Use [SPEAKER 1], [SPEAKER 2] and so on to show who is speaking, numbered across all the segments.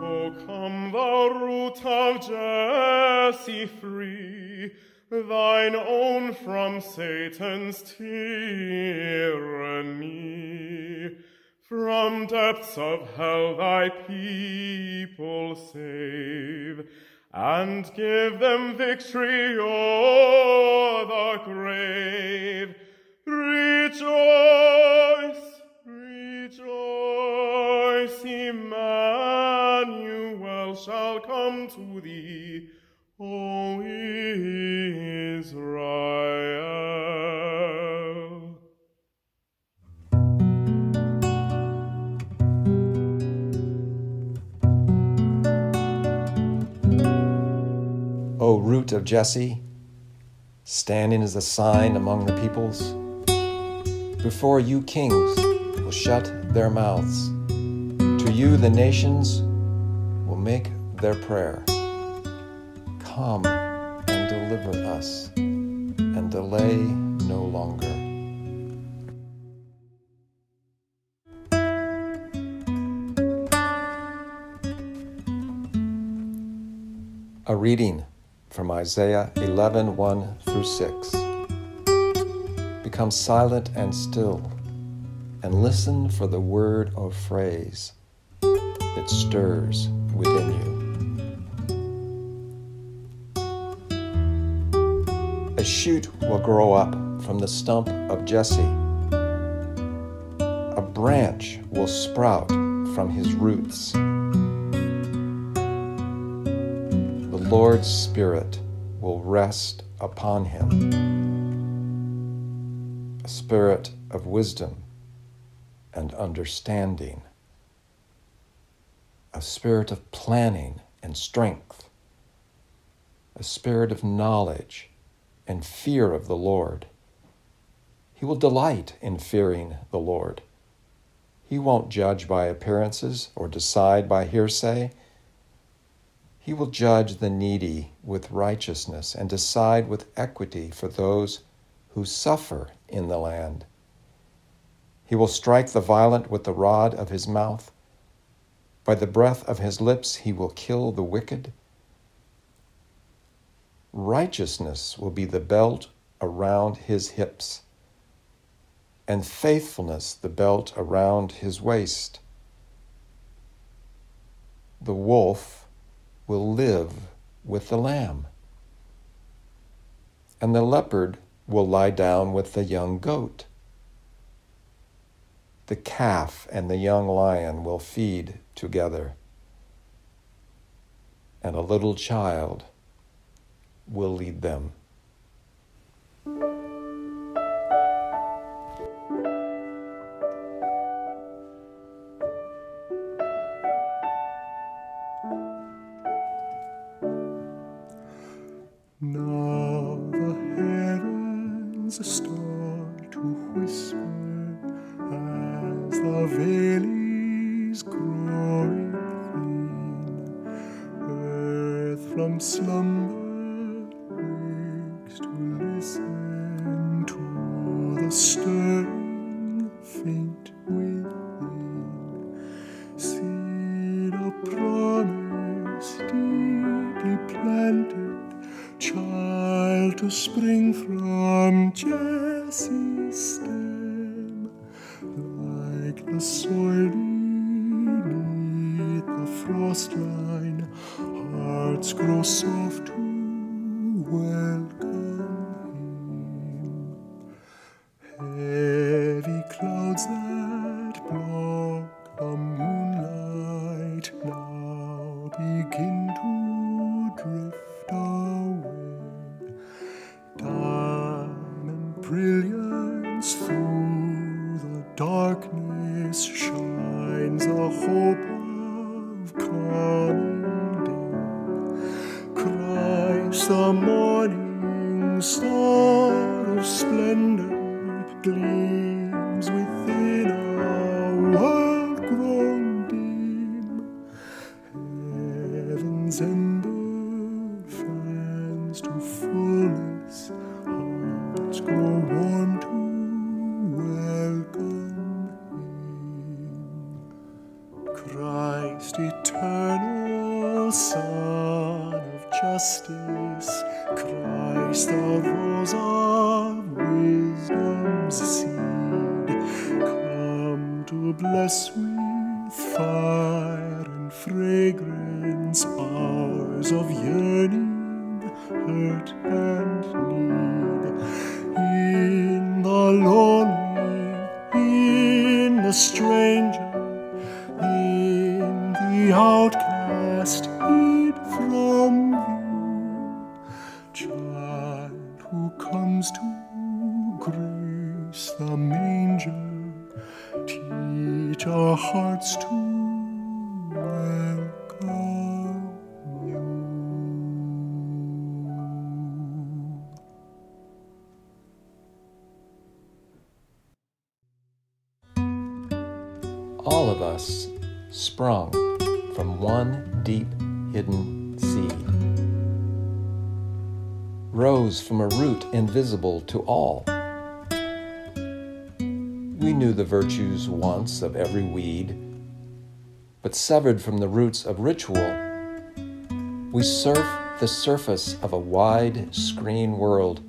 [SPEAKER 1] O come, thou root of Jesse, free thine own from Satan's tyranny. From depths of hell thy people save, and give them victory o'er the grave. Rejoice, rejoice, shall come to thee, O Israel.
[SPEAKER 2] O root of Jesse, standing as a sign among the peoples, before you kings will shut their mouths. To you the nations will make their prayer. Come and deliver us, and delay no longer. A reading from Isaiah 11 1 through 6. Become silent and still, and listen for the word or phrase that stirs within you. A shoot will grow up from the stump of Jesse. A branch will sprout from his roots. The Lord's Spirit will rest upon him a spirit of wisdom and understanding, a spirit of planning and strength, a spirit of knowledge and fear of the Lord. He will delight in fearing the Lord. He won't judge by appearances or decide by hearsay. He will judge the needy with righteousness and decide with equity for those who suffer in the land. He will strike the violent with the rod of his mouth. By the breath of his lips, he will kill the wicked. Righteousness will be the belt around his hips, and faithfulness the belt around his waist. The wolf will live with the lamb, and the leopard will lie down with the young goat. The calf and the young lion will feed together, and a little child will lead them.
[SPEAKER 3] Now the heavens start to whisper as the. Earth from slumber to listen to the stirring faint within. Seed of promise deeply planted child to spring from Jesse's stem, like the soil beneath the frost line, hearts grow soft begin to drift away. Diamond brilliance through the darkness shines a hope of coming day. Christ, the morning star of splendor, gleams Heaven's ember fans to fullness, hearts grow warm to welcome Him. Christ eternal Son of Justice, Christ the rose of wisdom's seed, come to bless with fire and fragrance of yearning, hurt and need. In the lonely, in the stranger, in the outcast, hid from view, child who comes to grace the manger, teach our hearts to
[SPEAKER 2] All of us sprung from one deep hidden seed, rose from a root invisible to all. We knew the virtues once of every weed, but severed from the roots of ritual, we surf the surface of a wide screen world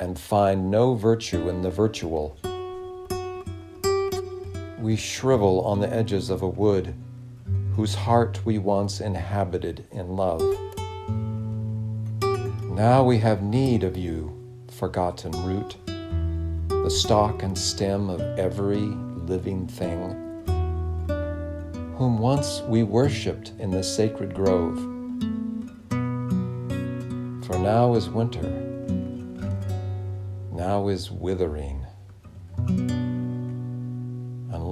[SPEAKER 2] and find no virtue in the virtual we shrivel on the edges of a wood whose heart we once inhabited in love. Now we have need of you, forgotten root, the stalk and stem of every living thing, whom once we worshipped in the sacred grove. For now is winter, now is withering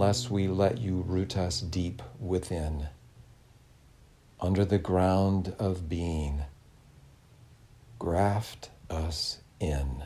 [SPEAKER 2] unless we let you root us deep within, under the ground of being. Graft us in.